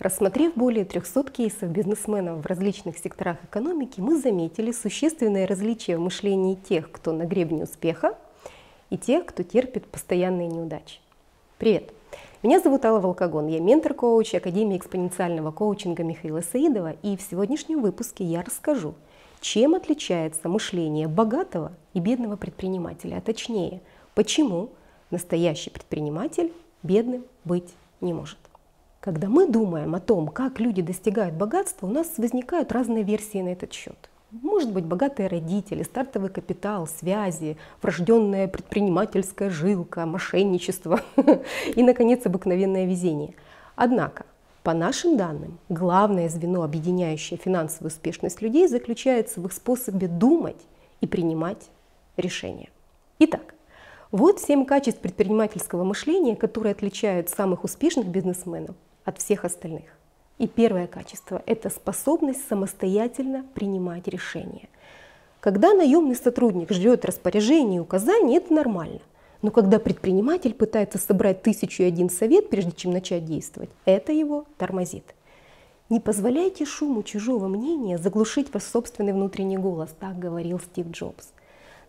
Рассмотрев более 300 кейсов бизнесменов в различных секторах экономики, мы заметили существенное различие в мышлении тех, кто на гребне успеха, и тех, кто терпит постоянные неудачи. Привет! Меня зовут Алла Волкогон, я ментор-коуч Академии экспоненциального коучинга Михаила Саидова, и в сегодняшнем выпуске я расскажу, чем отличается мышление богатого и бедного предпринимателя, а точнее, почему настоящий предприниматель бедным быть не может. Когда мы думаем о том, как люди достигают богатства, у нас возникают разные версии на этот счет. Может быть, богатые родители, стартовый капитал, связи, врожденная предпринимательская жилка, мошенничество и, наконец, обыкновенное везение. Однако, по нашим данным, главное звено, объединяющее финансовую успешность людей, заключается в их способе думать и принимать решения. Итак, вот семь качеств предпринимательского мышления, которые отличают самых успешных бизнесменов от всех остальных. И первое качество – это способность самостоятельно принимать решения. Когда наемный сотрудник ждет распоряжений и указаний, это нормально. Но когда предприниматель пытается собрать тысячу и один совет, прежде чем начать действовать, это его тормозит. Не позволяйте шуму чужого мнения заглушить ваш собственный внутренний голос, так говорил Стив Джобс.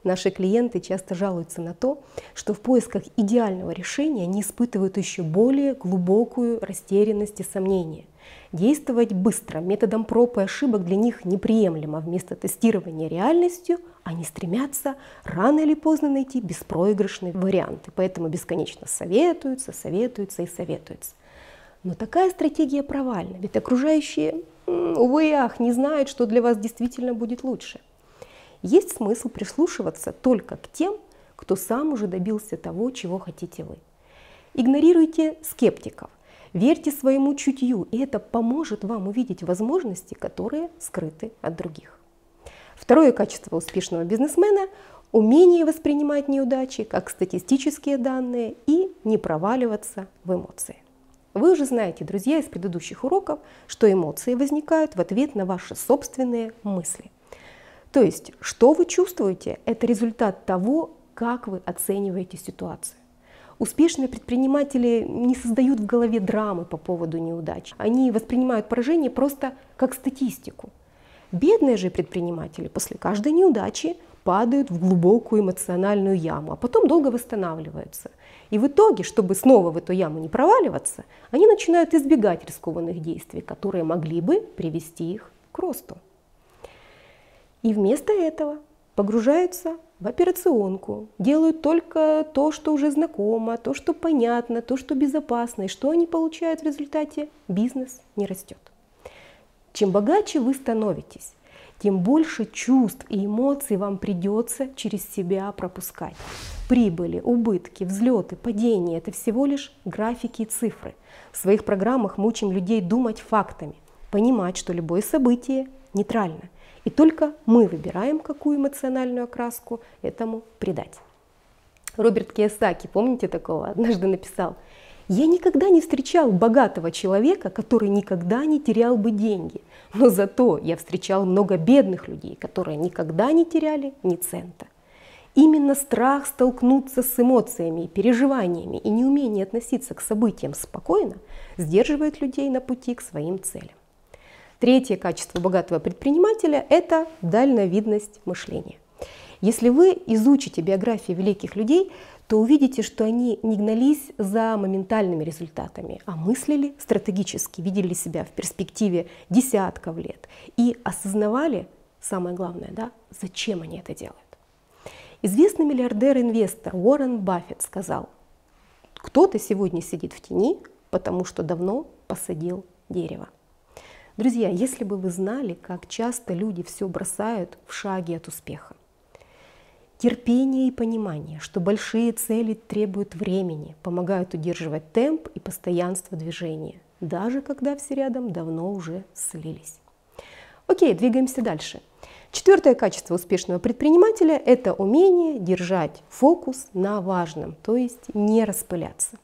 Наши клиенты часто жалуются на то, что в поисках идеального решения они испытывают еще более глубокую растерянность и сомнения. Действовать быстро, методом проб и ошибок для них неприемлемо. Вместо тестирования реальностью они стремятся рано или поздно найти беспроигрышный вариант. И поэтому бесконечно советуются, советуются и советуются. Но такая стратегия провальна, ведь окружающие, увы и ах, не знают, что для вас действительно будет лучше – есть смысл прислушиваться только к тем, кто сам уже добился того, чего хотите вы. Игнорируйте скептиков, верьте своему чутью, и это поможет вам увидеть возможности, которые скрыты от других. Второе качество успешного бизнесмена – умение воспринимать неудачи как статистические данные и не проваливаться в эмоции. Вы уже знаете, друзья, из предыдущих уроков, что эмоции возникают в ответ на ваши собственные мысли. То есть, что вы чувствуете, это результат того, как вы оцениваете ситуацию. Успешные предприниматели не создают в голове драмы по поводу неудач. Они воспринимают поражение просто как статистику. Бедные же предприниматели после каждой неудачи падают в глубокую эмоциональную яму, а потом долго восстанавливаются. И в итоге, чтобы снова в эту яму не проваливаться, они начинают избегать рискованных действий, которые могли бы привести их к росту. И вместо этого погружаются в операционку, делают только то, что уже знакомо, то, что понятно, то, что безопасно. И что они получают в результате? Бизнес не растет. Чем богаче вы становитесь, тем больше чувств и эмоций вам придется через себя пропускать. Прибыли, убытки, взлеты, падения – это всего лишь графики и цифры. В своих программах мы учим людей думать фактами, понимать, что любое событие нейтрально. И только мы выбираем, какую эмоциональную окраску этому придать. Роберт Кiyosaki, помните такого, однажды написал, «Я никогда не встречал богатого человека, который никогда не терял бы деньги, но зато я встречал много бедных людей, которые никогда не теряли ни цента». Именно страх столкнуться с эмоциями, переживаниями и неумение относиться к событиям спокойно сдерживает людей на пути к своим целям. Третье качество богатого предпринимателя – это дальновидность мышления. Если вы изучите биографии великих людей, то увидите, что они не гнались за моментальными результатами, а мыслили стратегически, видели себя в перспективе десятков лет и осознавали, самое главное, да, зачем они это делают. Известный миллиардер-инвестор Уоррен Баффет сказал, кто-то сегодня сидит в тени, потому что давно посадил дерево. Друзья, если бы вы знали, как часто люди все бросают в шаге от успеха. Терпение и понимание, что большие цели требуют времени, помогают удерживать темп и постоянство движения, даже когда все рядом давно уже слились. Окей, двигаемся дальше. Четвертое качество успешного предпринимателя – это умение держать фокус на важном, то есть не распыляться.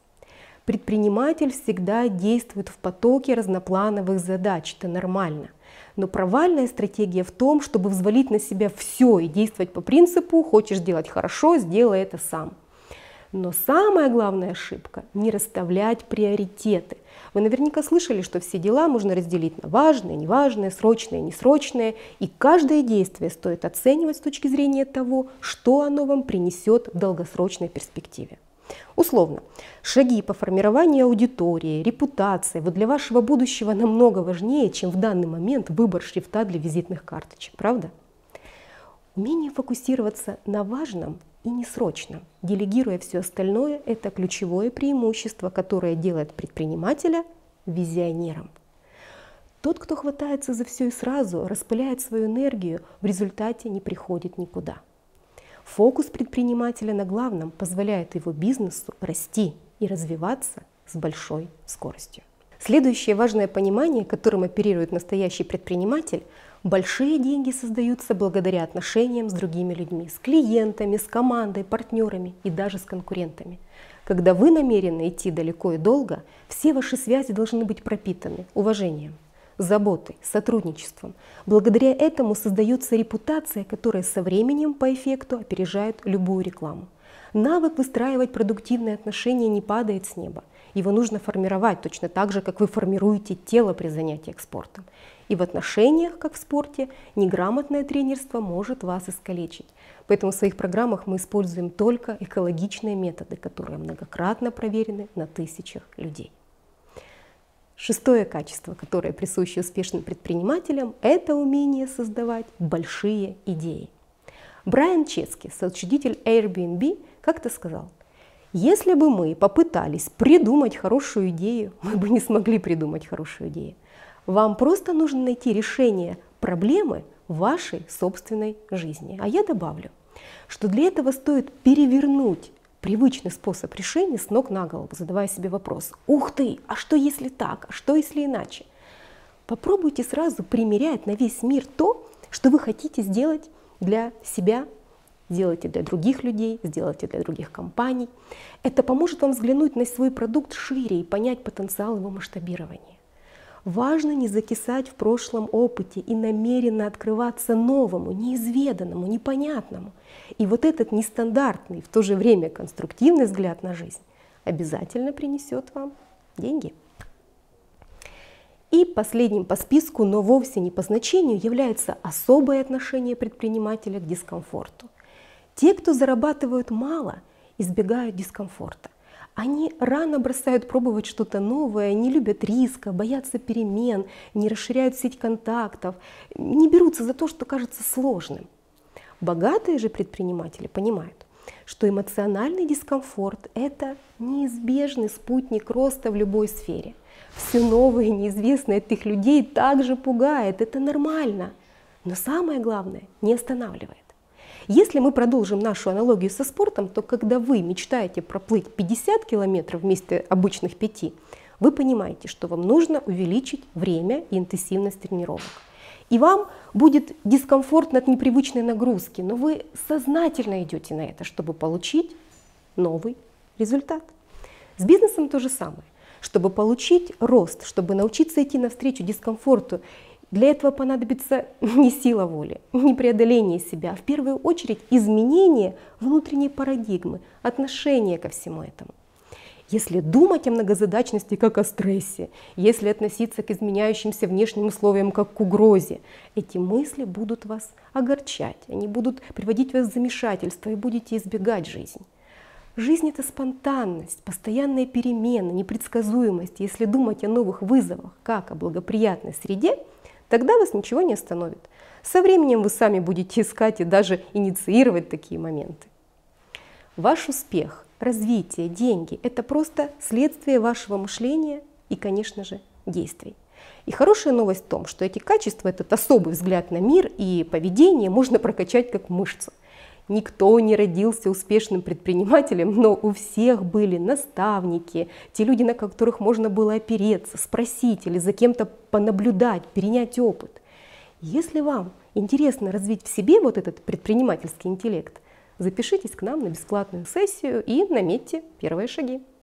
Предприниматель всегда действует в потоке разноплановых задач, это нормально. Но провальная стратегия в том, чтобы взвалить на себя все и действовать по принципу «хочешь делать хорошо, сделай это сам». Но самая главная ошибка – не расставлять приоритеты. Вы наверняка слышали, что все дела можно разделить на важные, неважные, срочные, несрочные, и каждое действие стоит оценивать с точки зрения того, что оно вам принесет в долгосрочной перспективе. Условно, шаги по формированию аудитории, репутации вот для вашего будущего намного важнее, чем в данный момент выбор шрифта для визитных карточек, правда? Умение фокусироваться на важном и несрочном, делегируя все остальное, это ключевое преимущество, которое делает предпринимателя визионером. Тот, кто хватается за все и сразу, распыляет свою энергию, в результате не приходит никуда. Фокус предпринимателя на главном позволяет его бизнесу расти и развиваться с большой скоростью. Следующее важное понимание, которым оперирует настоящий предприниматель, Большие деньги создаются благодаря отношениям с другими людьми, с клиентами, с командой, партнерами и даже с конкурентами. Когда вы намерены идти далеко и долго, все ваши связи должны быть пропитаны уважением, заботой, сотрудничеством. Благодаря этому создается репутация, которая со временем по эффекту опережает любую рекламу. Навык выстраивать продуктивные отношения не падает с неба. Его нужно формировать точно так же, как вы формируете тело при занятиях спортом. И в отношениях, как в спорте, неграмотное тренерство может вас искалечить. Поэтому в своих программах мы используем только экологичные методы, которые многократно проверены на тысячах людей. Шестое качество, которое присуще успешным предпринимателям, это умение создавать большие идеи. Брайан Чески, соучредитель Airbnb, как-то сказал, если бы мы попытались придумать хорошую идею, мы бы не смогли придумать хорошую идею. Вам просто нужно найти решение проблемы вашей собственной жизни. А я добавлю, что для этого стоит перевернуть привычный способ решения с ног на голову, задавая себе вопрос, ух ты, а что если так, а что если иначе? Попробуйте сразу примерять на весь мир то, что вы хотите сделать для себя, сделайте для других людей, сделайте для других компаний. Это поможет вам взглянуть на свой продукт шире и понять потенциал его масштабирования. Важно не закисать в прошлом опыте и намеренно открываться новому, неизведанному, непонятному. И вот этот нестандартный, в то же время конструктивный взгляд на жизнь обязательно принесет вам деньги. И последним по списку, но вовсе не по значению, является особое отношение предпринимателя к дискомфорту. Те, кто зарабатывают мало, избегают дискомфорта. Они рано бросают пробовать что-то новое, не любят риска, боятся перемен, не расширяют сеть контактов, не берутся за то, что кажется сложным. Богатые же предприниматели понимают, что эмоциональный дискомфорт – это неизбежный спутник роста в любой сфере. Все новое, неизвестное от этих людей также пугает, это нормально. Но самое главное – не останавливает. Если мы продолжим нашу аналогию со спортом, то когда вы мечтаете проплыть 50 километров вместо обычных 5, вы понимаете, что вам нужно увеличить время и интенсивность тренировок. И вам будет дискомфортно от непривычной нагрузки, но вы сознательно идете на это, чтобы получить новый результат. С бизнесом то же самое. Чтобы получить рост, чтобы научиться идти навстречу дискомфорту для этого понадобится не сила воли, не преодоление себя, а в первую очередь изменение внутренней парадигмы, отношения ко всему этому. Если думать о многозадачности как о стрессе, если относиться к изменяющимся внешним условиям как к угрозе, эти мысли будут вас огорчать, они будут приводить вас в замешательство и будете избегать жизнь. Жизнь это спонтанность, постоянные перемены, непредсказуемость. Если думать о новых вызовах как о благоприятной среде, Тогда вас ничего не остановит. Со временем вы сами будете искать и даже инициировать такие моменты. Ваш успех, развитие, деньги – это просто следствие вашего мышления и, конечно же, действий. И хорошая новость в том, что эти качества, этот особый взгляд на мир и поведение можно прокачать как мышцу. Никто не родился успешным предпринимателем, но у всех были наставники, те люди, на которых можно было опереться, спросить или за кем-то понаблюдать, перенять опыт. Если вам интересно развить в себе вот этот предпринимательский интеллект, запишитесь к нам на бесплатную сессию и наметьте первые шаги.